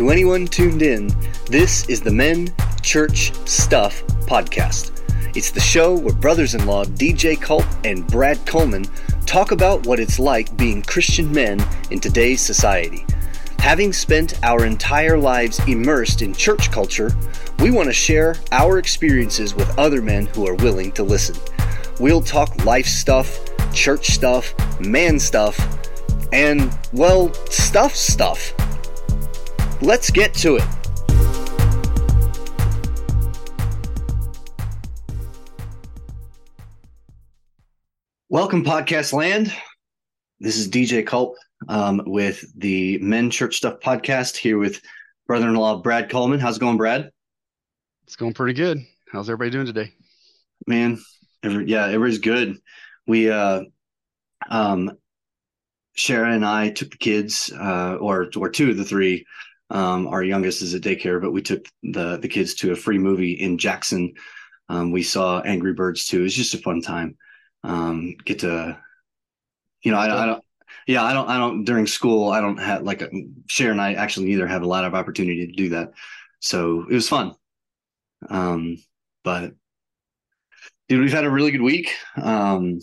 To anyone tuned in, this is the Men Church Stuff podcast. It's the show where brothers in law DJ Culp and Brad Coleman talk about what it's like being Christian men in today's society. Having spent our entire lives immersed in church culture, we want to share our experiences with other men who are willing to listen. We'll talk life stuff, church stuff, man stuff, and, well, stuff stuff. Let's get to it. Welcome, Podcast Land. This is DJ Culp um, with the Men Church Stuff podcast here with brother in law Brad Coleman. How's it going, Brad? It's going pretty good. How's everybody doing today? Man, every, yeah, everybody's good. We, uh, um, Sharon and I took the kids, uh, or or two of the three. Um, our youngest is at daycare, but we took the the kids to a free movie in Jackson. Um, we saw Angry Birds 2. It was just a fun time um, get to, you know, I, I, don't, yeah, I don't, I don't during school, I don't have like a, Cher and I actually neither have a lot of opportunity to do that. So it was fun. Um, but dude, we've had a really good week. Um,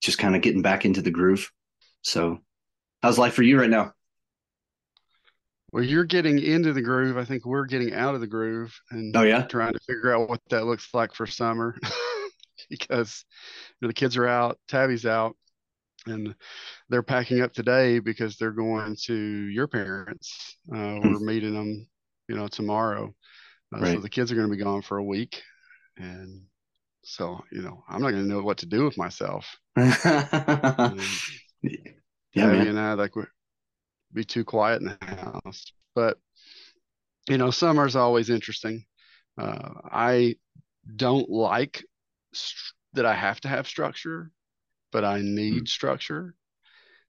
just kind of getting back into the groove. So how's life for you right now? Well, you're getting into the groove. I think we're getting out of the groove and oh yeah, trying to figure out what that looks like for summer. because you know, the kids are out, Tabby's out, and they're packing up today because they're going to your parents. Uh, we're meeting them, you know, tomorrow. Uh, right. So the kids are going to be gone for a week, and so you know, I'm not going to know what to do with myself. and, yeah, Tabby man. and I like we be too quiet in the house, but you know, summer's always interesting. Uh, I don't like that I have to have structure, but I need mm. structure.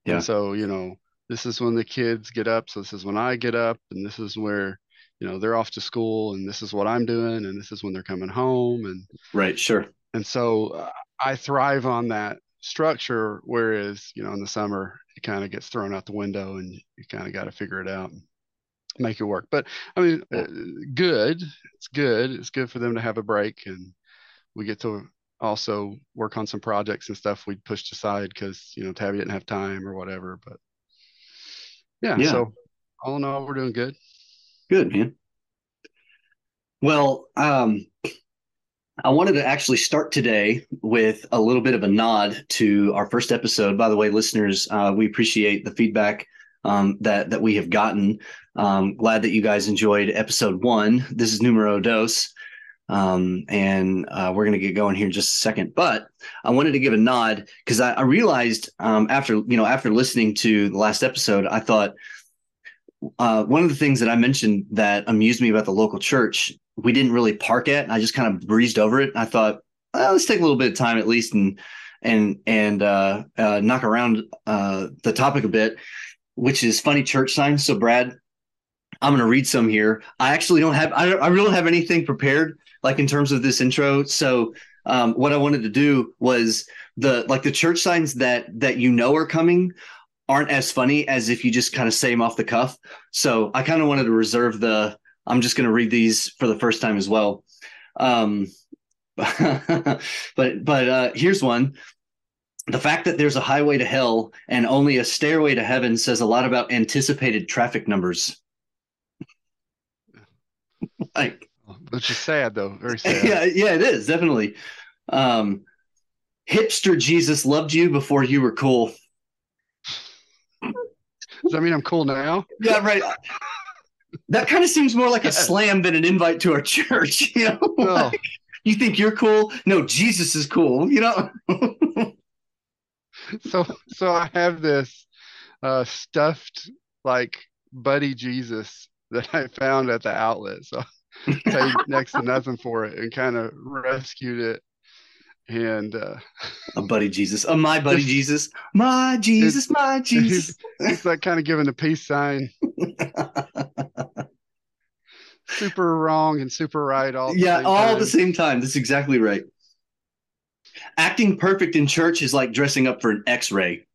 Yeah. And so, you know, this is when the kids get up. So this is when I get up, and this is where, you know, they're off to school, and this is what I'm doing, and this is when they're coming home, and right, sure. And so uh, I thrive on that structure, whereas you know, in the summer it kind of gets thrown out the window, and you kind of got to figure it out. And, make it work but i mean uh, good it's good it's good for them to have a break and we get to also work on some projects and stuff we pushed aside because you know Tabby didn't have time or whatever. But yeah, yeah, so all in all, we're doing good. Good man. Well, um, I wanted to actually start today with a little bit of a nod to our first episode. By the way, listeners, uh, we appreciate the feedback um, that that we have gotten. Um, glad that you guys enjoyed episode one. This is numero dos. Um, and uh, we're going to get going here in just a second. But I wanted to give a nod because I, I, realized um, after you know after listening to the last episode, I thought uh, one of the things that I mentioned that amused me about the local church we didn't really park at. And I just kind of breezed over it. I thought let's take a little bit of time at least and and and uh, uh, knock around uh, the topic a bit, which is funny church signs. So Brad, I'm going to read some here. I actually don't have I, don't, I really don't have anything prepared like in terms of this intro. So um, what I wanted to do was the like the church signs that that you know are coming aren't as funny as if you just kind of say them off the cuff. So I kind of wanted to reserve the. I'm just going to read these for the first time as well. Um, but but uh, here's one. The fact that there's a highway to hell and only a stairway to heaven says a lot about anticipated traffic numbers. like which is sad though. Very sad. yeah, yeah, it is definitely. Um, hipster Jesus loved you before you were cool. Does that mean I'm cool now? Yeah, right. That kind of seems more like a slam than an invite to our church. You know, oh. like, you think you're cool? No, Jesus is cool. You know. so, so I have this uh, stuffed like buddy Jesus that I found at the outlet. So paid next to nothing for it and kind of rescued it. And uh, a buddy Jesus, a my buddy Jesus, my Jesus, my Jesus. It's like kind of giving a peace sign. Super wrong and super right all yeah all at the same time that's exactly right acting perfect in church is like dressing up for an x-ray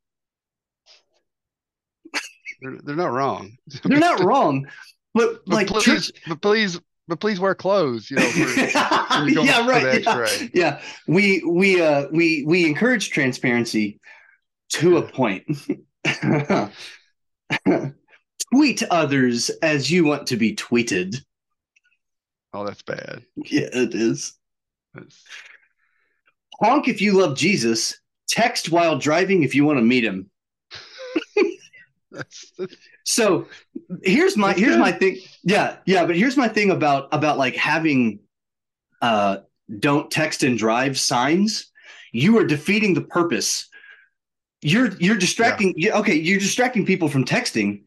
they're, they're not wrong. They're not wrong, but, But like please, church. but please, but please wear clothes. You know, for, yeah, right. Yeah. Yeah, we we uh we we encourage transparency to a point. Tweet others as you want to be tweeted. Oh, that's bad. Yeah, it is. That's, Honk if you love Jesus. Text while driving if you want to meet him. that's, that's So here's my here's good. my thing. Yeah, yeah, but here's my thing about about like having uh don't text and drive signs. You are defeating the purpose. You're you're distracting yeah, okay, you're distracting people from texting.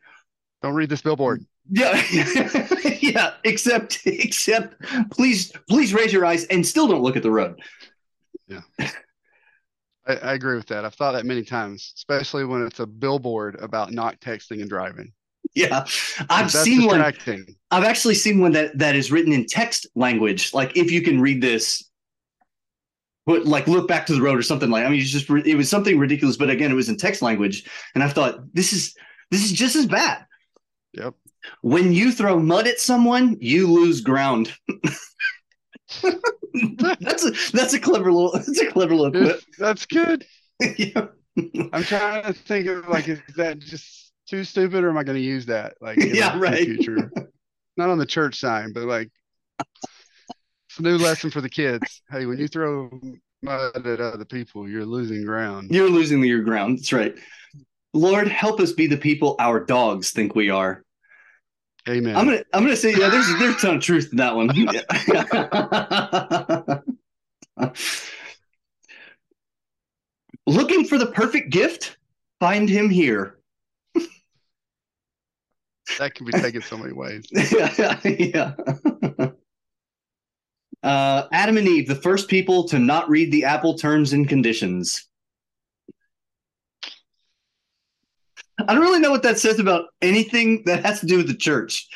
don't read this billboard. Yeah. yeah, except except please please raise your eyes and still don't look at the road. I, I agree with that. I've thought that many times, especially when it's a billboard about not texting and driving. Yeah. I've seen one. I've actually seen one that that is written in text language. Like if you can read this, but like look back to the road or something like. I mean, it's just it was something ridiculous, but again, it was in text language, and I thought this is this is just as bad. Yep. When you throw mud at someone, you lose ground. that's a that's a clever little that's a clever little quip. That's good. yeah. I'm trying to think of like, is that just too stupid, or am I going to use that like in Yeah, the right. future? Not on the church sign, but like it's a new lesson for the kids. Hey, when you throw mud at other people, you're losing ground. You're losing your ground. That's right. Lord, help us be the people our dogs think we are. Amen. I'm gonna I'm gonna say yeah. There's there's a ton of truth in that one. Looking for the perfect gift? Find him here. that can be taken so many ways. yeah. Uh, Adam and Eve, the first people to not read the Apple terms and conditions. I don't really know what that says about anything that has to do with the church.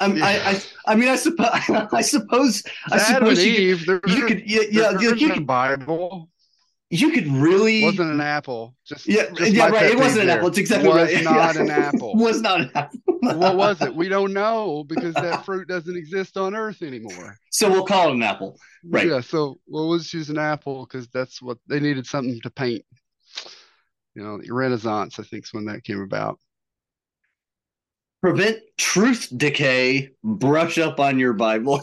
Um, Yeah. I, I, I mean, I suppose, I suppose, I suppose you could, Eve, there, you could, yeah, yeah, there you, could, Bible. you could really, wasn't an apple. Just yeah, just yeah, right. It wasn't an apple. It's exactly was right. not Yeah. an apple. was not an apple. what was it? We don't know because that fruit doesn't exist on Earth anymore. So we'll call it an apple. Right. Yeah. So well, we'll just use an apple because that's what they needed something to paint. You know, the Renaissance, I think, is when that came about. Prevent truth decay. Brush up on your Bible.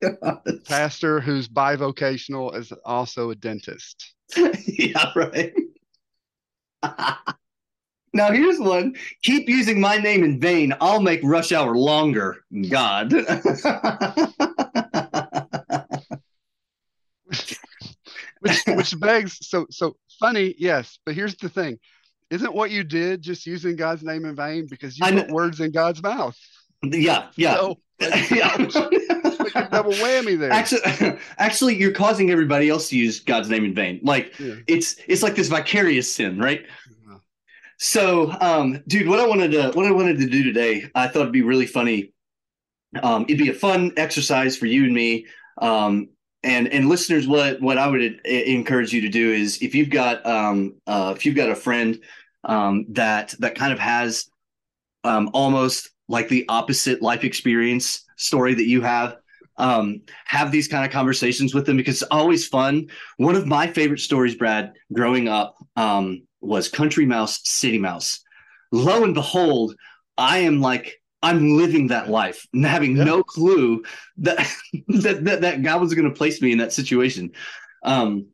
Pastor who's bivocational is also a dentist. yeah, right. now here's one. Keep using my name in vain. I'll make rush hour longer. God. Which which begs so so funny, yes. But here's the thing. Isn't what you did just using God's name in vain because you I put words in God's mouth? yeah, yeah. So, yeah. like double whammy there. Actually, actually, you're causing everybody else to use God's name in vain. Like Yeah. it's it's like this vicarious sin, right? Yeah. So, um, dude, what I wanted to what I wanted to do today, I thought it'd be really funny. Um, it'd be a fun exercise for you and me, um, and and listeners. What what I would encourage you to do is if you've got um, uh, if you've got a friend um, that that kind of has um, almost like the opposite life experience story that you have. Um, have these kind of conversations with them because it's always fun. One of my favorite stories, Brad, growing up, um, was Country Mouse, City Mouse. Lo and behold, I am like I'm living that life, and having Yeah. no clue that that, that that God was going to place me in that situation. Um,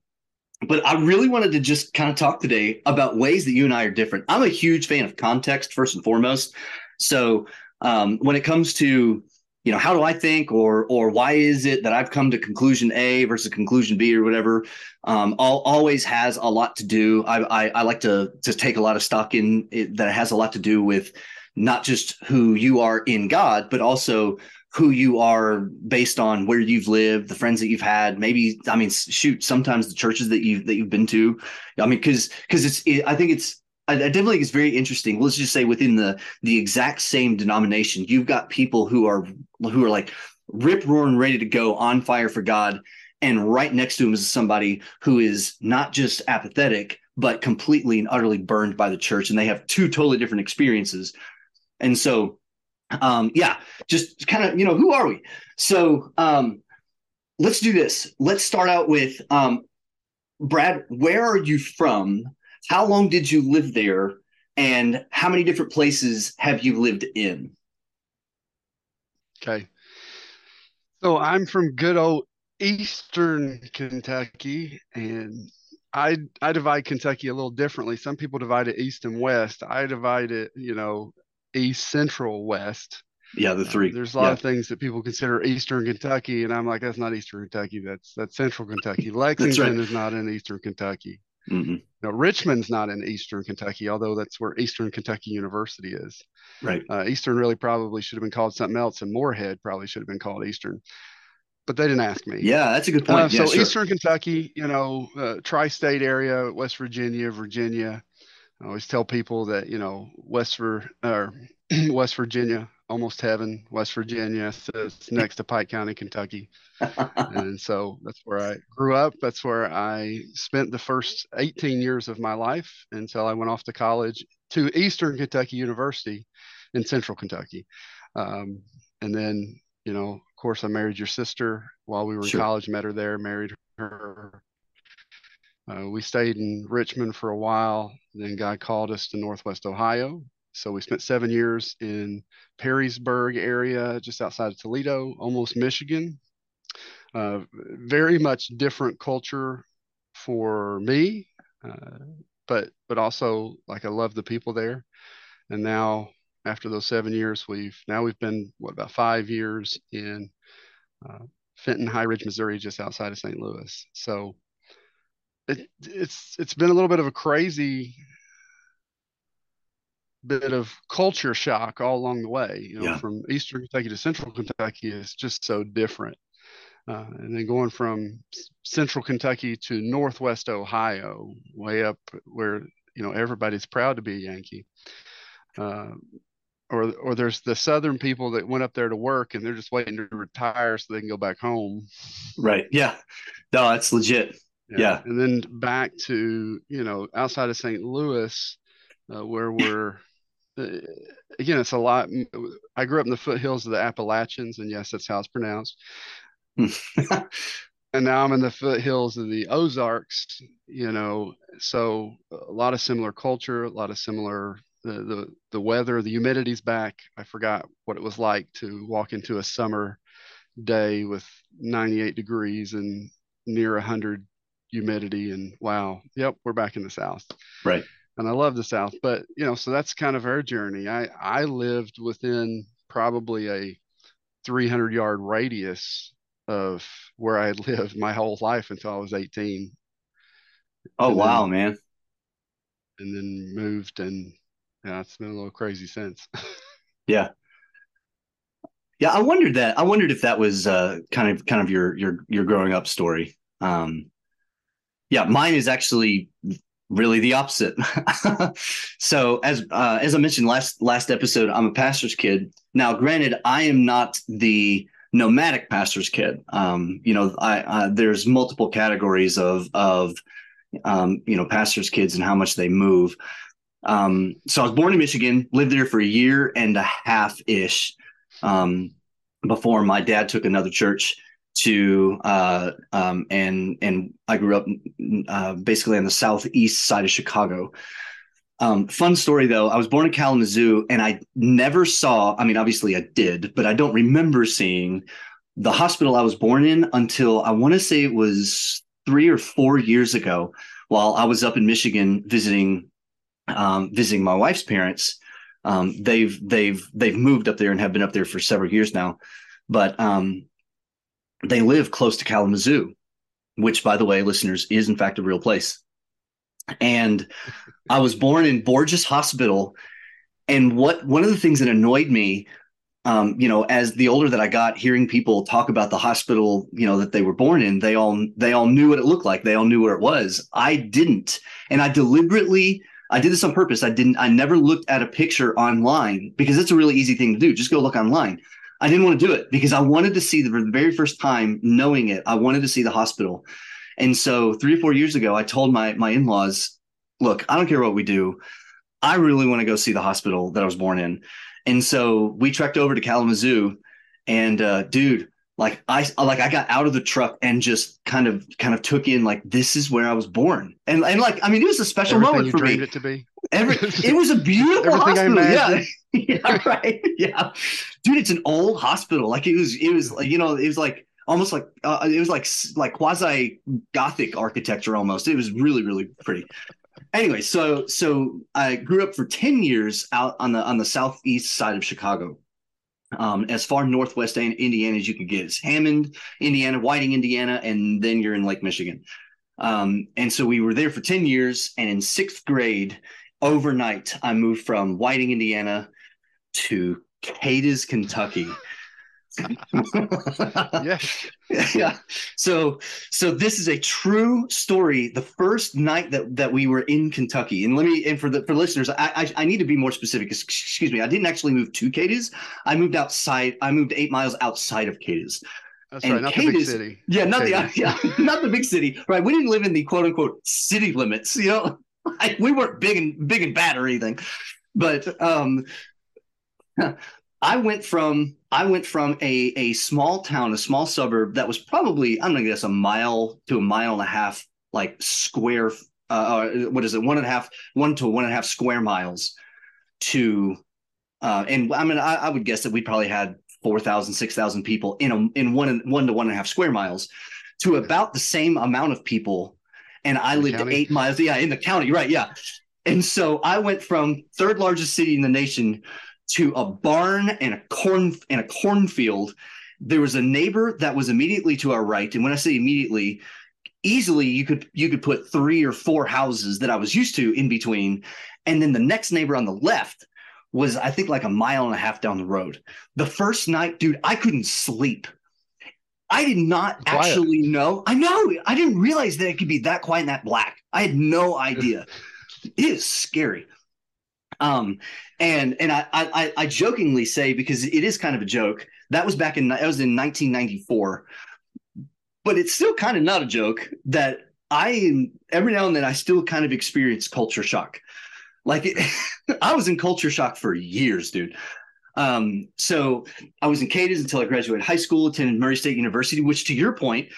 but I really wanted to just kind of talk today about ways that you and I are different. I'm a huge fan of context first and foremost. So um, when it comes to you know how do I think or or why is it that I've come to conclusion A versus conclusion B or whatever, um, all, always has a lot to do. I, I I like to to take a lot of stock in it, that it has a lot to do with not just who you are in God, but also who you are based on where you've lived, the friends that you've had. Maybe I mean, shoot, sometimes the churches that you've that you've been to. I mean, because because it's it, I think it's I, definitely think it's very interesting. Let's just say within the the exact same denomination, you've got people who are who are like rip roaring ready to go on fire for God, and right next to him is somebody who is not just apathetic but completely and utterly burned by the church, and they have two totally different experiences. And so, um, yeah, just kind of you know who are we? So um, let's do this. Let's start out with um, Brad. Where are you from? How long did you live there? And how many different places have you lived in? Okay. So I'm from good old Eastern Kentucky, and I I divide Kentucky a little differently. Some people divide it east and west. I divide it, you know, east, central, west. Yeah, the three. Uh, there's a lot yeah. of things that people consider Eastern Kentucky, and I'm like, that's not Eastern Kentucky. That's that's Central Kentucky. Lexington right. is not in Eastern Kentucky. Mm-hmm. Now, Richmond's not in Eastern Kentucky, although that's where Eastern Kentucky University is. Right. Uh, Eastern really probably should have been called something else, and Morehead probably should have been called Eastern. But they didn't ask me. Yeah, that's a good point. Uh, yeah, so sure. Eastern Kentucky, you know, uh, tri-state area, West Virginia, Virginia. I always tell people that you know West Vir- or West Virginia, almost heaven. West Virginia is next to Pike County, Kentucky, and so that's where I grew up. That's where I spent the first 18 years of my life until I went off to college to Eastern Kentucky University in Central Kentucky, um, and then you know, of course, I married your sister while we were in college. Met her there, married her. Uh, we stayed in Richmond for a while. Then God called us to Northwest Ohio. So we spent seven years in Perrysburg area, just outside of Toledo, almost Michigan. Uh, very much different culture for me, uh, but but also like I love the people there. And now after those seven years, we've now we've been what about five years in uh, Fenton High Ridge, Missouri, just outside of St. Louis. So it, it's it's been a little bit of a crazy bit of culture shock all along the way. You know, Yeah. from Eastern Kentucky to Central Kentucky is just so different. Uh, and then going from Central Kentucky to Northwest Ohio, way up where you know everybody's proud to be a Yankee. Uh, or or there's the Southern people that went up there to work and they're just waiting to retire so they can go back home. Right. Yeah. No, that's legit. Yeah. And then back to, you know, outside of St. Louis, uh, where we're, uh, again, it's a lot. I grew up in the foothills of the Appalachians, and yes, that's how it's pronounced. And now I'm in the foothills of the Ozarks, you know, so a lot of similar culture, a lot of similar. The, the the weather, the humidity's back. I forgot what it was like to walk into a summer day with 98 degrees and near 100 humidity and wow yep we're back in the south right. and i love the south but you know so that's kind of our journey i i lived within probably a 300 yard radius of where i had lived my whole life until i was 18 Oh And wow, then- man. and then moved and yeah it's been a little crazy since Yeah. Yeah, I wondered that. I wondered if that was uh, kind of kind of your your your growing up story. Um, yeah, mine is actually really the opposite. so as uh, as I mentioned last last episode, I'm a pastor's kid. Now, granted, I am not the nomadic pastor's kid. Um, you know, I, I there's multiple categories of of um, you know pastors' kids and how much they move. Um, so I was born in Michigan, lived there for a year and a half ish um, before my dad took another church to uh, um, and and I grew up uh, basically on the southeast side of Chicago. Um, fun story though, I was born in Kalamazoo and I never saw. I mean, obviously I did, but I don't remember seeing the hospital I was born in until I want to say it was three or four years ago, while I was up in Michigan visiting um, visiting my wife's parents. Um, they've they've they've moved up there and have been up there for several years now, but um, they live close to Kalamazoo, which, by the way, listeners, is in fact a real place. And I was born in Borgess Hospital, and what one of the things that annoyed me, um, you know, as the older that I got, hearing people talk about the hospital, you know, that they were born in, they all they all knew what it looked like, they all knew where it was. I didn't, and I deliberately I did this on purpose. I didn't. I never looked at a picture online because it's a really easy thing to do. Just go look online. I didn't want to do it because I wanted to see the, the very first time, knowing it. I wanted to see the hospital, and so three or four years ago, I told my my in laws, look, I don't care what we do. I really want to go see the hospital that I was born in. And so we trekked over to Kalamazoo and uh, dude, like I like I got out of the truck and just kind of kind of took in like this is where I was born. And and like I mean it was a special Everything moment you for dreamed me. it to be. Every it was a beautiful hospital. Yeah. yeah, right. Yeah. Dude, it's an old hospital. Like it was it was like you know, it was like almost like uh, it was like like quasi gothic architecture almost. It was really really pretty anyway, so so I grew up for ten years out on the on the southeast side of Chicago, um, as far northwest Indiana as you can get. It's Hammond, Indiana, Whiting, Indiana, and then you're in Lake Michigan. Um, and so we were there for ten years, and in sixth grade, overnight, I moved from Whiting, Indiana, to Cadiz, Kentucky. Yeah. yeah. So so this is a true story. The first night that that we were in Kentucky, and let me and for the for listeners, I I, I need to be more specific. Excuse me, I didn't actually move to Cadiz. I moved outside. I moved eight miles outside of Cadiz. That's And right. Not the big Cadiz- city. Yeah, not the yeah, not the big city. Right. We didn't live in the quote unquote city limits. You know, Like, we weren't big and big and bad or anything. But um I went from I went from a a small town, a small suburb that was probably I'm gonna guess a mile to a mile and a half like square uh what is it one and a half one to one and a half square miles to uh and I mean I, I would guess that we probably had 4,000 6,000 people in a in one and one to one and a half square miles to about the same amount of people and I the lived county? eight miles yeah in the county right yeah and so I went from third largest city in the nation to a barn and a corn and a cornfield. There was a neighbor that was immediately to our right, and when I say immediately, easily you could you could put three or four houses that I was used to in between, and then the next neighbor on the left was I think like a mile and a half down the road. The first night, dude, I couldn't sleep. I did not Quiet. actually know. I know. I didn't realize that it could be that quiet and that black. I had no idea. it is scary. Um, and and I, I I jokingly say because it is kind of a joke. That was back in that was in 1994, but it's still kind of not a joke that I every now and then I still kind of experience culture shock. Like it, I was in culture shock for years, dude. Um, so I was in Cadiz until I graduated high school, attended Murray State University, which to your point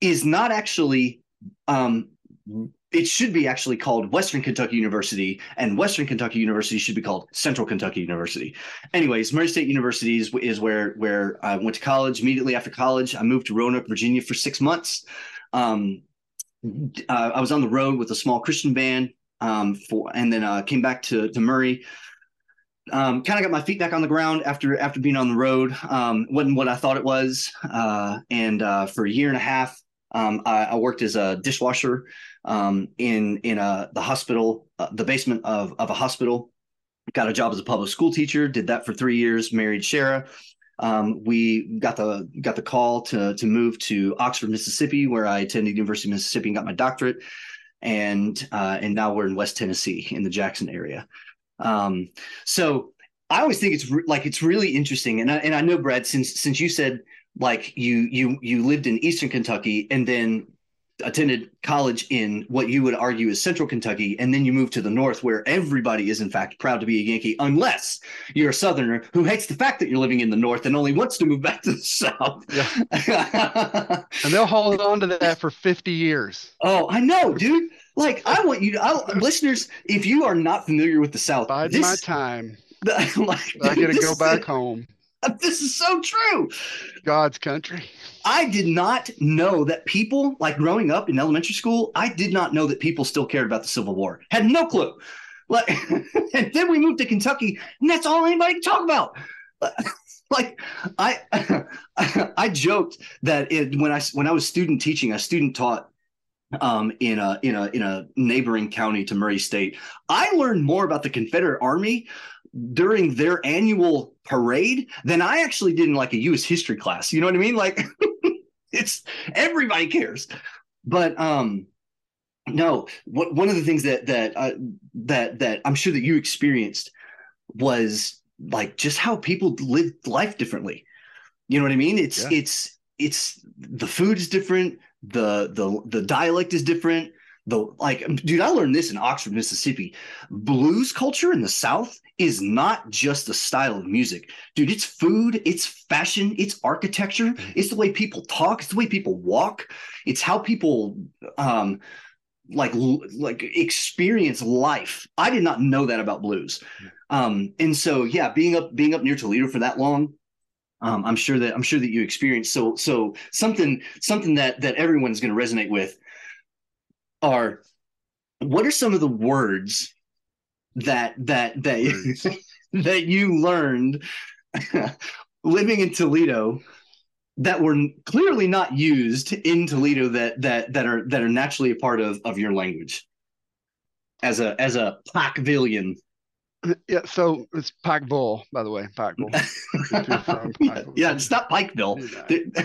is not actually um, it should be actually called Western Kentucky University, and Western Kentucky University should be called Central Kentucky University. Anyways, Murray State University is, is where where I went to college. Immediately after college, I moved to Roanoke, Virginia, for six months. Um, uh, I was on the road with a small Christian band, um, for and then uh, came back to to Murray. Um, kind of got my feet back on the ground after after being on the road. Um, wasn't what I thought it was, uh, and uh, for a year and a half, um, I, I worked as a dishwasher um, in in a the hospital, uh, the basement of of a hospital. Got a job as a public school teacher. Did that for three years. Married Shara. Um, we got the got the call to to move to Oxford, Mississippi, where I attended University of Mississippi and got my doctorate. And uh, and now we're in West Tennessee in the Jackson area. Um, so I always think it's re- like it's really interesting, and I, and I know Brad, since since you said like you you you lived in Eastern Kentucky and then attended college in what you would argue is central Kentucky, and then you move to the north where everybody is in fact proud to be a Yankee, unless you're a southerner who hates the fact that you're living in the north and only wants to move back to the south. Yeah. And they'll hold on to that for 50 years. oh, I know, dude. Like I want you to I, listeners, if you are not familiar with the South, Bide this, my time. like, I get to go back home. This is so true. God's country. I did not know that people, like growing up in elementary school, I did not know that people still cared about the Civil War. Had no clue. Like, and then we moved to Kentucky, and that's all anybody can talk about. Like, I, I joked that it, when I when I was student teaching, I student taught um, in a in a in a neighboring county to Murray State. I learned more about the Confederate Army during their annual parade than I actually did in like a U.S. history class. You know what I mean? Like it's everybody cares. But um no, what one of the things that that uh, that that I'm sure that you experienced was like just how people live life differently. You know what I mean? It's Yeah. it's it's the food is different, the the the dialect is different, the like dude i learned this in oxford mississippi. Blues culture in the south is not just a style of music. Dude it's food it's fashion it's architecture. It's the way people talk it's the way people walk. It's how people um like like experience life. I did not know that about blues. Um and so yeah being up being up near toledo for that long um i'm sure that i'm sure that you experienced so so something something that that everyone's going to resonate with are what are some of the words that that that that you learned living in Toledo that were clearly not used in Toledo that that that are that are naturally a part of of your language? As a as a Plaquevillian yeah, so it's Pikeville, by the way, Pikeville. Pikeville. yeah, it's not Pikeville.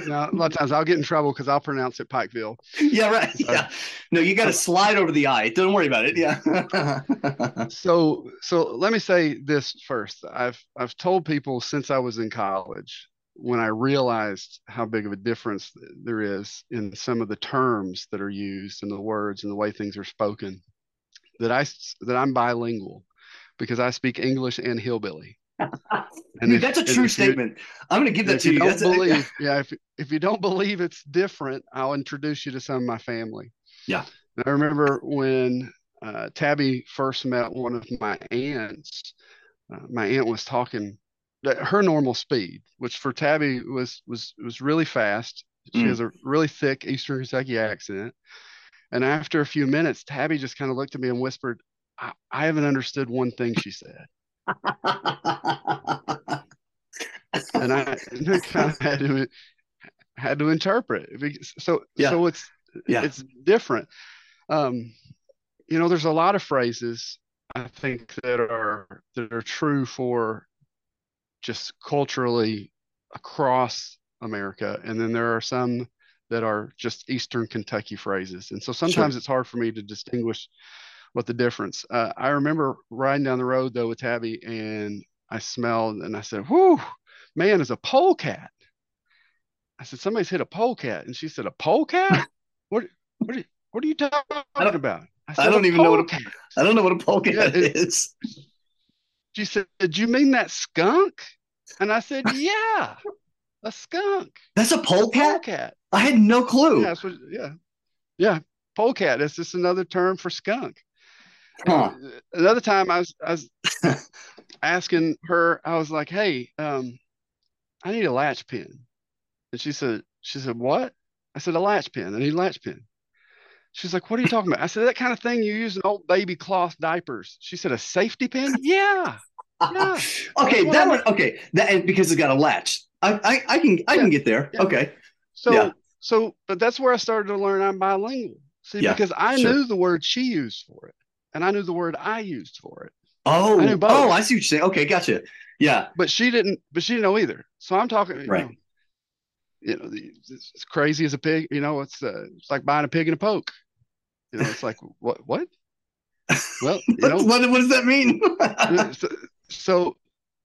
Yeah. a lot of times I'll get in trouble because I'll pronounce it Pikeville. Yeah, right. So, yeah, no, you got to slide over the I. Don't worry about it. Yeah. so, so let me say this first. I've I've told people since I was in college when I realized how big of a difference there is in some of the terms that are used and the words and the way things are spoken that I that I'm bilingual because I speak English and hillbilly. And Dude, if, that's a true statement. You, I'm going to give that to you. you. Don't believe, yeah. If if you don't believe it's different, I'll introduce you to some of my family. Yeah. And I remember when uh, Tabby first met one of my aunts. Uh, my aunt was talking her normal speed, which for Tabby was was was really fast. She mm. has a really thick Eastern Kentucky accent. And after a few minutes, Tabby just kind of looked at me and whispered, I, I haven't understood one thing she said. and I, kind of had to had to interpret. So yeah. so it's yeah. it's different. Um, you know, there's a lot of phrases I think that are that are true for just culturally across America, and then there are some that are just Eastern Kentucky phrases. And so sometimes sure. it's hard for me to distinguish what the difference. Uh, I remember riding down the road though with Tabby, and I smelled, and I said, "Whoo, man, is a polecat." I said, "Somebody's hit a polecat," and she said, "A polecat? what? What are you, what are you talking about?" I, said, I don't even know what a I don't know what a polecat yeah, it, is. She said, "Did you mean that skunk?" And I said, "Yeah." A skunk. That's a polecat. polecat. I had no clue. Yeah, yeah, yeah. Polecat. It's just another term for skunk. Huh. Another time I was, I was asking her, I was like, hey, um, I need a latch pin. And she said, she said, what? I said, a latch pin. I need a latch pin. She's like, what are you talking about? I said, that kind of thing you use in old baby cloth diapers. She said, a safety pin? Yeah. Yeah. okay, that one. Okay, that and because it's got a latch. I I, I can I yeah. can get there. Yeah. Okay. So yeah. so, but that's where I started to learn I'm bilingual. See, because I sure. knew the word she used for it and I knew the word I used for it. Oh, I oh, I see what you're saying. Okay, gotcha. Yeah, but she didn't. But she didn't know either. So I'm talking. right. Know, you know, it's, it's crazy as a pig. You know, it's uh, it's like buying a pig in a poke. You know, it's like what what? Well, you know, what, what does that mean? so, so,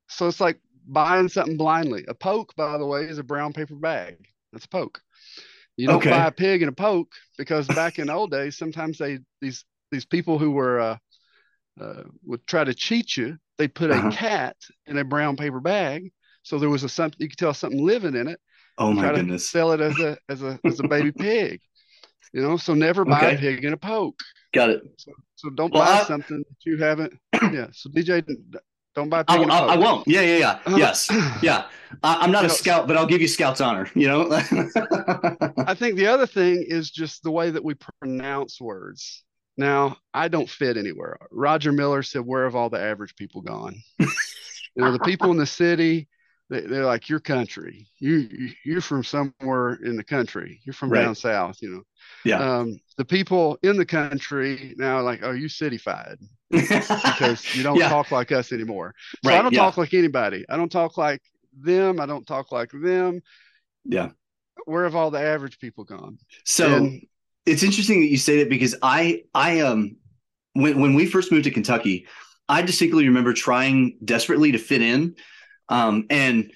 so it's like buying something blindly. A poke, by the way, is a brown paper bag. That's a poke. You don't okay. buy a pig in a poke because back in the old days, sometimes they these these people who were uh, uh, would try to cheat you. They put uh-huh. a cat in a brown paper bag, so there was a something you could tell something living in it. Oh my goodness! sell it as a as a as a baby pig. You know, so never buy okay. a pig in a poke. Got it. So, so don't well, buy I, something that you haven't. Yeah. So DJ, don't buy. I, I, I, won't. Yeah, yeah, yeah. Uh, yes, yeah. I, am not you a know, scout, but I'll give you scout's honor. You know. I think the other thing is just the way that we pronounce words. Now, I don't fit anywhere. Roger Miller said, Where have all the average people gone? you know, the people in the city, they, are like, Your country. You, you, are from somewhere in the country. You're from right. down south, you know. Yeah. Um, the people in the country now like, Oh, you cityfied because you don't yeah. talk like us anymore. So right. I don't yeah. talk like anybody. I don't talk like them. I don't talk like them. Yeah. Where have all the average people gone? So, and, it's interesting that you say that because I I um when when we first moved to Kentucky, I distinctly remember trying desperately to fit in. Um, and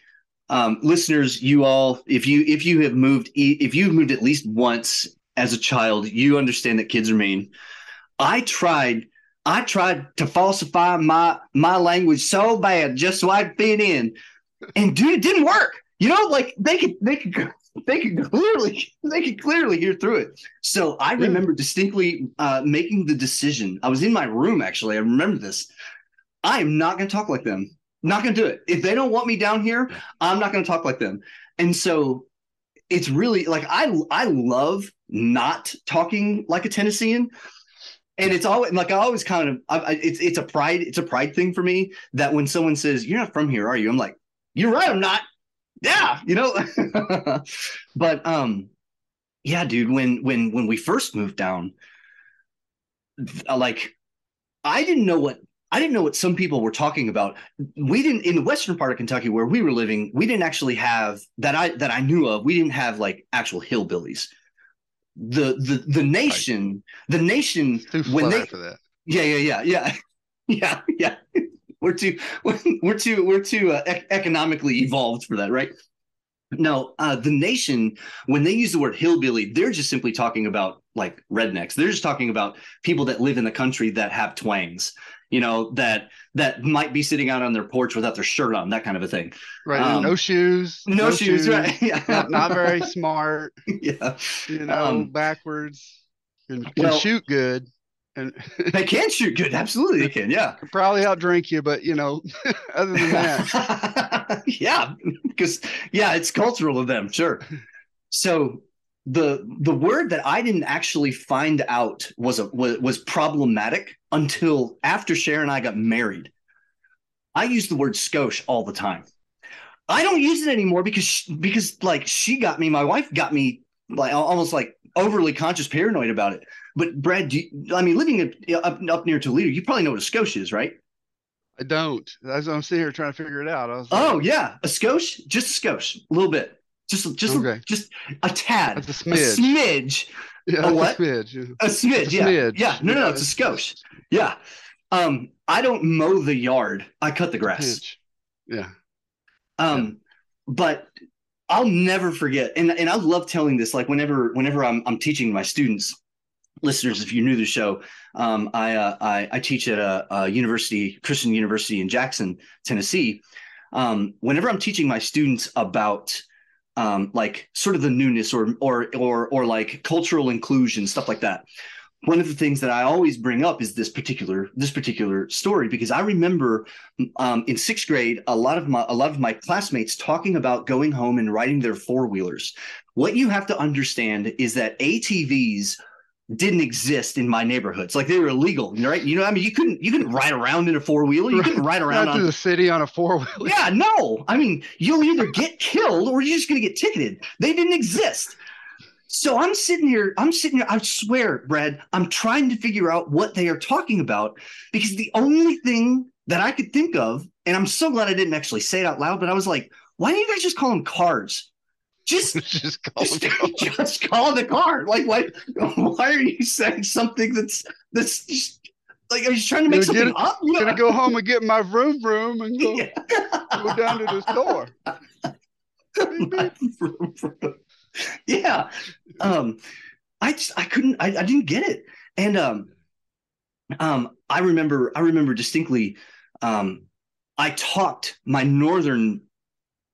um, listeners, you all, if you if you have moved if you've moved at least once as a child. You understand that kids are mean. I tried I tried to falsify my my language so bad just so I'd fit in. And dude, it didn't work. You know, like they could they could they could clearly they could clearly hear through it. So I remember distinctly uh, making the decision. I was in my room actually. I remember this. I am not going to talk like them. Not going to do it. If they don't want me down here, I'm not going to talk like them. And so it's really like I I love not talking like a Tennessean. And it's always like I always kind of I, it's it's a pride it's a pride thing for me that when someone says you're not from here are you I'm like you're right I'm not yeah you know but um yeah dude when when when we first moved down like I didn't know what I didn't know what some people were talking about. We didn't in the western part of Kentucky where we were living. We didn't actually have that I that I knew of. We didn't have like actual hillbillies. The the the nation right. the nation when they yeah yeah yeah yeah yeah yeah we're too we're too we're too uh, economically evolved for that right. No, uh, the nation when they use the word hillbilly, they're just simply talking about like rednecks. They're just talking about people that live in the country that have twangs you know that that might be sitting out on their porch without their shirt on that kind of a thing right um, no shoes no, no shoes, shoes, right yeah. not, not, very smart yeah you know um, backwards can, can well, shoot good and they can shoot good absolutely they can yeah probably outdrink you but you know other than that yeah because yeah it's cultural of them sure so the the word that I didn't actually find out was a was, was problematic until after Sharon and I got married. I use the word skosh all the time. I don't use it anymore because she, because like she got me, my wife got me like almost like overly conscious paranoid about it. But Brad, you, I mean, living up up near Toledo, you probably know what a skosh is, right? I don't. I'm sitting here trying to figure it out. I was like, oh yeah, a skosh, just a skosh, a little bit. Just just okay. just a tad. A smidge. A smidge. Yeah, a what? A smidge. A smidge. yeah. Smidge. Yeah. No, no, no. It's a skosh. Yeah. Um, I don't mow the yard. I cut the grass. Yeah. Um, yeah. but I'll never forget, and and I love telling this. Like whenever whenever I'm I'm teaching my students, listeners, if you're new to the show, um, I, uh, I I teach at a, a, university, Christian University in Jackson, Tennessee. Um, whenever I'm teaching my students about um, like sort of the newness or or or or like cultural inclusion stuff like that one of the things that I always bring up is this particular this particular story because I remember um, in sixth grade a lot of my a lot of my classmates talking about going home and riding their four wheelers. What you have to understand is that ATVs didn't exist in my neighborhoods. Like they were illegal, right? You know, I mean, you couldn't you couldn't ride around in a four wheeler. You couldn't ride around on, the city on a four wheeler. Yeah, no. I mean, you'll either get killed or you're just going to get ticketed. They didn't exist. So I'm sitting here. I'm sitting here. I swear, Brad, I'm trying to figure out what they are talking about because the only thing that I could think of, and I'm so glad I didn't actually say it out loud, but I was like, why don't you guys just call them cars? Just, just call just, just call the car. Like, why? Why are you saying something that's that's just like? Are you trying to make something get, up? I'm gonna go home and get my room room and go, yeah. go down to the store. yeah. Um, I just I couldn't I, I didn't get it, and um, um, I remember I remember distinctly. Um, I talked my northern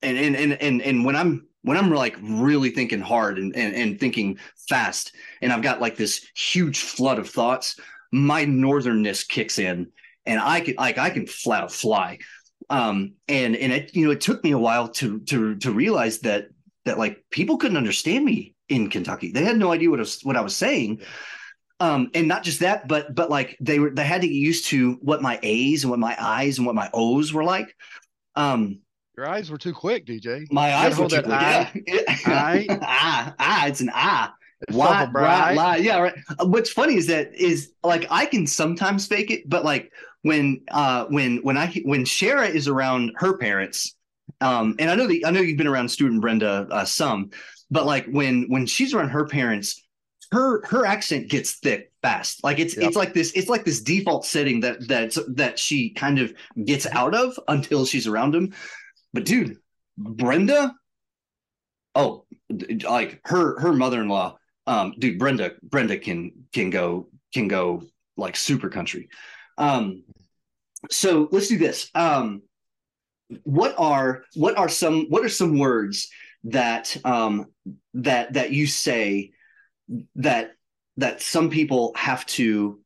and and and and and when I'm when I'm like really thinking hard and, and, and thinking fast, and I've got like this huge flood of thoughts, my northernness kicks in, and I can like I can flat out fly. Um, and and it you know it took me a while to to to realize that that like people couldn't understand me in Kentucky. They had no idea what I was what I was saying. Um, and not just that, but but like they were they had to get used to what my A's and what my I's and what my O's were like. Um, your eyes were too quick, DJ. My eyes were too quick. Eye. Yeah. I, ah, ah, it's an ah. Why, why, yeah, right. What's funny is that is like I can sometimes fake it, but like when uh when when I when Shara is around her parents, um, and I know that I know you've been around Stuart and Brenda uh, some, but like when when she's around her parents, her her accent gets thick fast. Like it's yep. it's like this it's like this default setting that that that she kind of gets out of until she's around him. But dude, Brenda, oh, like her her mother in law, Um, dude, Brenda, Brenda can can go can go like super country. Um, so let's do this. Um, what are what are some what are some words that um, that that you say that that some people have to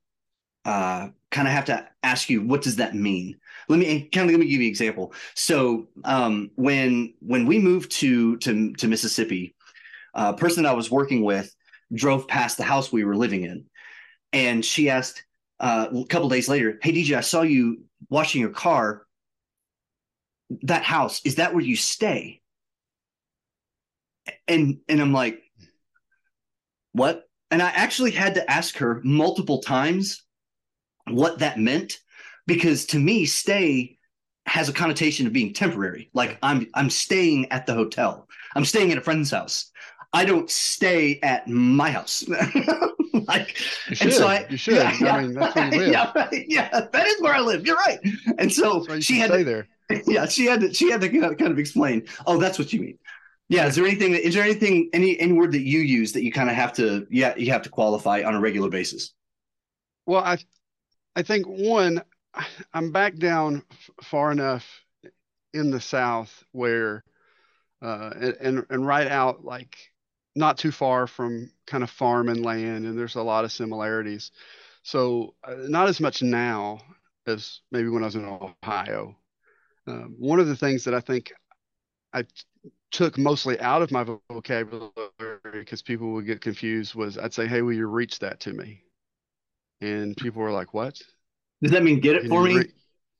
uh, kind of have to ask you what does that mean let me kind of let me give you an example. So um, when when we moved to to, to mississippi a person i was working with drove past the house we were living in and she asked uh, a couple days later hey dj i saw you washing your car. That house is that where you stay? And and i'm like what? And i actually had to ask her multiple times what that meant because to me stay has a connotation of being temporary. Like i'm i'm staying at the hotel. I'm staying at a friend's house. I don't stay at my house. Like you should, and so I, you should. yeah, yeah, i mean that's where you live. Yeah, yeah that is where i live. You're right. And so she had to, there. Yeah she had to she had to kind of explain oh that's what you mean. Yeah is there anything that is there anything any any word that you use that you kind of have to yeah you have to qualify on a regular basis? Well i I think one, I'm back down far enough in the South where, uh, and and right out like not too far from kind of farm and land, and there's a lot of similarities. So uh, not as much now as maybe when I was in Ohio. Um, one of the things that I think I t- took mostly out of my vocabulary because people would get confused was I'd say, "Hey, will you reach that to me?" and people were like, "What?" Does that mean get it for me?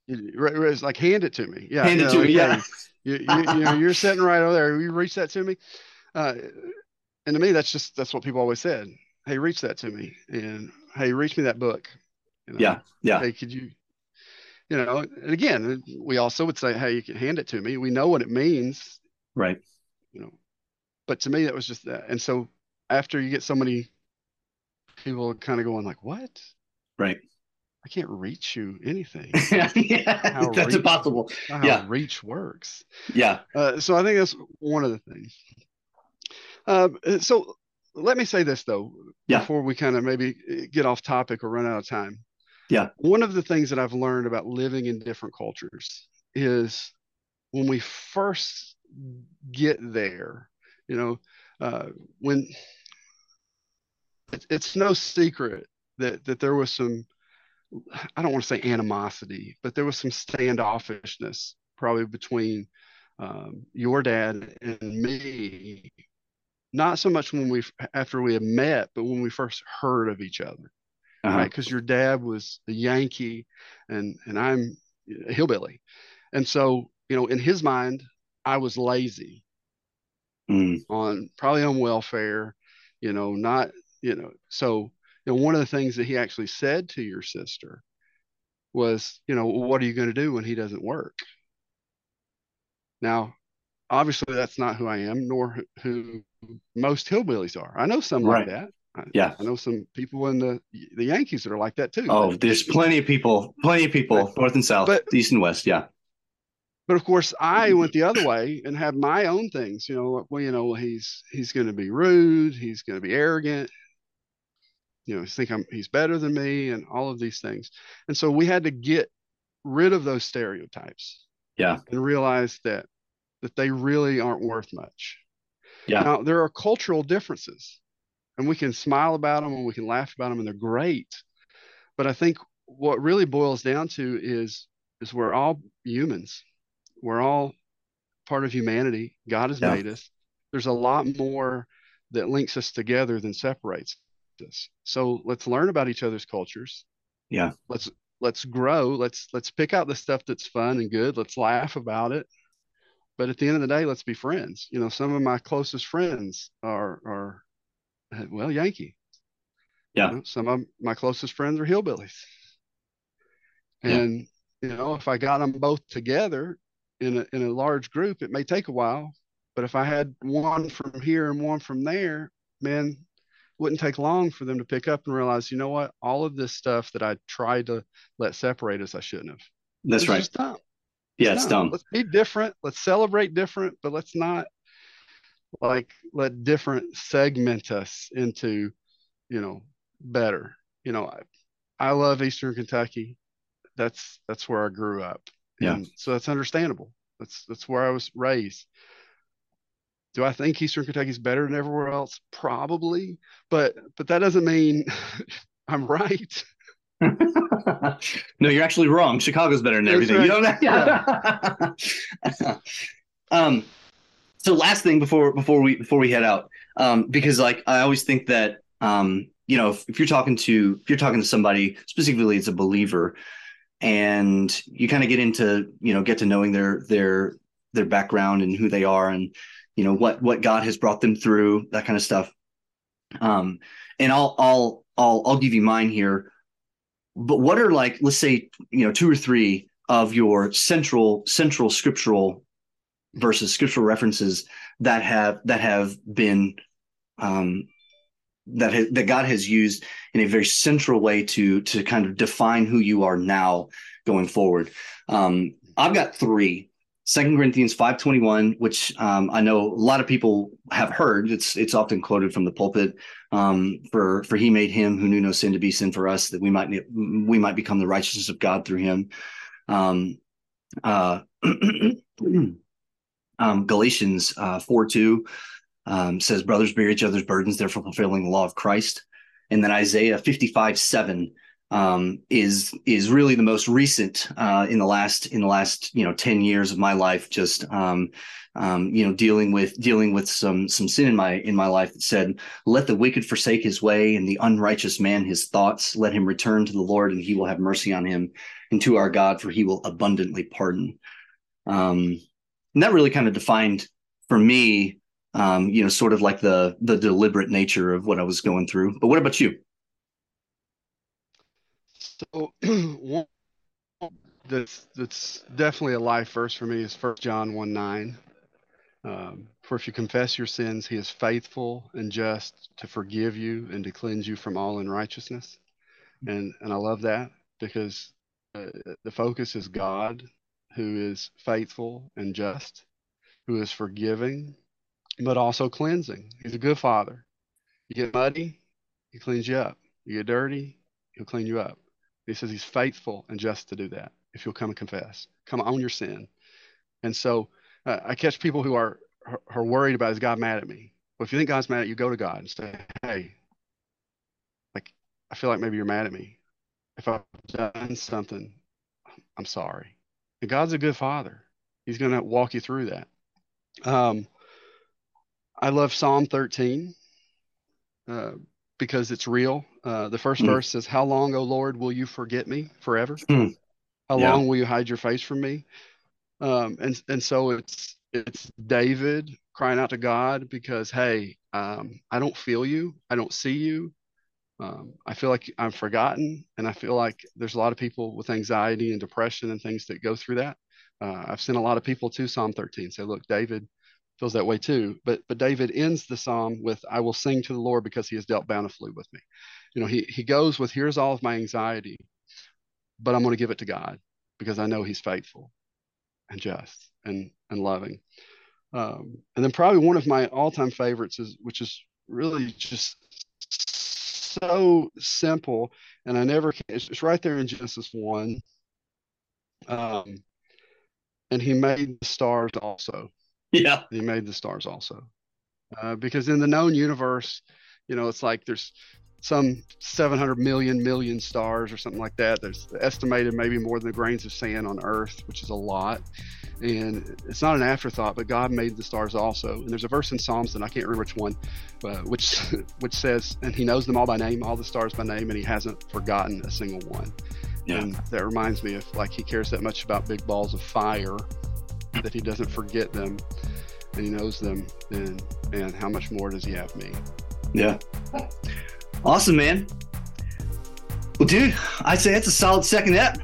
It's like hand it to me. Yeah, hand it to me. Yeah, you, you, you, know, you're sitting right over there. You reach that to me, uh, and to me, that's just that's what people always said. Hey, reach that to me, and hey, reach me that book. You know? Yeah, yeah. Hey, could you? You know, and again, we also would say, hey, you can hand it to me. We know what it means, right? You know, but to me, that was just that. And so after you get so many people kind of going like, "What?" Right. I can't reach you anything. yeah, that's reach, impossible. How yeah, reach works. Yeah. Uh, so I think that's one of the things. Uh, so let me say this though, yeah. before we kind of maybe uh, get off topic or run out of time. Yeah. One of the things that I've learned about living in different cultures is when we first get there, you know, uh, when it's no secret that that there was some I don't want to say animosity, but there was some standoffishness probably between um, your dad and me. Not so much when we after we had met, but when we first heard of each other, uh-huh. right? Because your dad was a Yankee, and and I'm a hillbilly, and so you know in his mind I was lazy, mm. on probably on welfare, you know, not you know, so know, one of the things that he actually said to your sister was, you know, what are you going to do when he doesn't work? Now, obviously, that's not who I am, nor who most hillbillies are. I know some right. like that. I, yeah, I know some people in the the Yankees that are like that too. Oh, there's plenty of people, plenty of people, but, north and south, but, east and west. Yeah, but of course, I mm-hmm. went the other way and have my own things. You know, well, you know, he's he's going to be rude, he's going to be arrogant, you know, think I'm he's better than me and all of these things. And so we had to get rid of those stereotypes. Yeah. And realize that that they really aren't worth much. Yeah. Now there are cultural differences and we can smile about them and we can laugh about them and they're great. But I think what really boils down to is is we're all humans. We're all part of humanity. God has yeah. made us. There's a lot more that links us together than separates this. So let's learn about each other's cultures. Yeah. Let's let's grow. Let's let's pick out the stuff that's fun and good. Let's laugh about it. But at the end of the day, let's be friends. You know, some of my closest friends are are well Yankee. Yeah. You know, some of my closest friends are hillbillies. And yeah. you know, if I got them both together in a in a large group, it may take a while. But if I had one from here and one from there, man, wouldn't take long for them to pick up and realize, you know what, all of this stuff that I tried to let separate us, I shouldn't have. That's it's right. dumb. Yeah, it's, dumb. Let's be different. Let's celebrate different, but let's not like let different segment us into, you know, better. You know, I, I love Eastern Kentucky. That's that's where I grew up. Yeah. And so that's understandable. That's that's where I was raised. Do I think Eastern Kentucky is better than everywhere else? Probably, but but that doesn't mean I'm right. no, you're actually wrong. Chicago's better than everything. Right. You don't. Yeah. um. So last thing before before we before we head out, um, because like I always think that um, you know, if, if you're talking to if you're talking to somebody specifically, it's a believer, and you kind of get into you know get to knowing their their their background and who they are and you know what what God has brought them through that kind of stuff. Um, and I'll I'll I'll I'll give you mine here. But what are like let's say you know two or three of your central central scriptural versus scriptural references that have that have been um, that ha- that God has used in a very central way to to kind of define who you are now going forward. Um, I've got three. Second Corinthians five twenty one, which um, I know a lot of people have heard. It's it's often quoted from the pulpit. Um, for for He made Him who knew no sin to be sin for us, that we might we might become the righteousness of God through Him. Um, uh, um, Galatians uh, four two um, says, Brothers, bear each other's burdens, therefore fulfilling the law of Christ. And then Isaiah 55 7 um, is is really the most recent uh, in the last in the last you know 10 years of my life just um, um, you know dealing with dealing with some some sin in my in my life that said let the wicked forsake his way and the unrighteous man his thoughts let him return to the lord and he will have mercy on him and to our god for he will abundantly pardon um, and that really kind of defined for me um, you know, sort of like the the deliberate nature of what I was going through. But what about you? So one that's that's definitely a life verse for me is First John one nine. Um, for if you confess your sins, He is faithful and just to forgive you and to cleanse you from all unrighteousness. And and I love that because uh, the focus is God, who is faithful and just, who is forgiving but also cleansing. He's a good father. You get muddy, he cleans you up. You get dirty, he'll clean you up. He says he's faithful and just to do that if you'll come and confess, come own your sin. And so uh, I catch people who are, are worried about is God mad at me? Well, if you think God's mad at you, go to God and say, hey, like I feel like maybe you're mad at me. If I've done something, I'm sorry. And God's a good father. He's going to walk you through that. Um, I love Psalm 13 uh, because it's real. Uh, the first mm. verse says, How long, O Lord, will you forget me forever? Mm. How yeah. long will you hide your face from me? Um, and and so it's it's David crying out to God because hey, um, I don't feel you, I don't see you, um, I feel like I'm forgotten, and I feel like there's a lot of people with anxiety and depression and things that go through that. Uh, I've seen a lot of people to Psalm 13 say, look, David feels that way too. But but David ends the psalm with I will sing to the Lord because he has dealt bountifully with me. You know, he he goes with here's all of my anxiety, but I'm going to give it to God because I know he's faithful and just and and loving. Um, and then probably one of my all-time favorites is which is really just so simple and I never it's, it's right there in Genesis 1. Um, and he made the stars also Yeah. He made the stars also. Uh, because in the known universe, you know, it's like there's some 700 million million stars or something like that. There's estimated maybe more than the grains of sand on Earth, which is a lot. And it's not an afterthought, but God made the stars also. And there's a verse in Psalms, and I can't remember which one, uh, which which says, "And He knows them all by name, all the stars by name, and He hasn't forgotten a single one." Yeah. And that reminds me of like He cares that much about big balls of fire that he doesn't forget them and he knows them, then man, how much more does he have me? Yeah. Awesome, man. Well, dude, I'd say that's a solid second ep.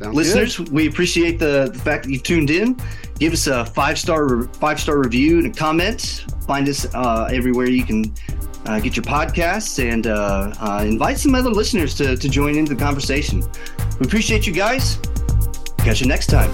Sounds Listeners, good. we appreciate the, the fact that you've tuned in. Give us a five star five star review and a comment. Find us uh, everywhere you can uh, get your podcasts and uh, uh invite some other listeners to, to join into the conversation. We appreciate you guys. Catch you next time.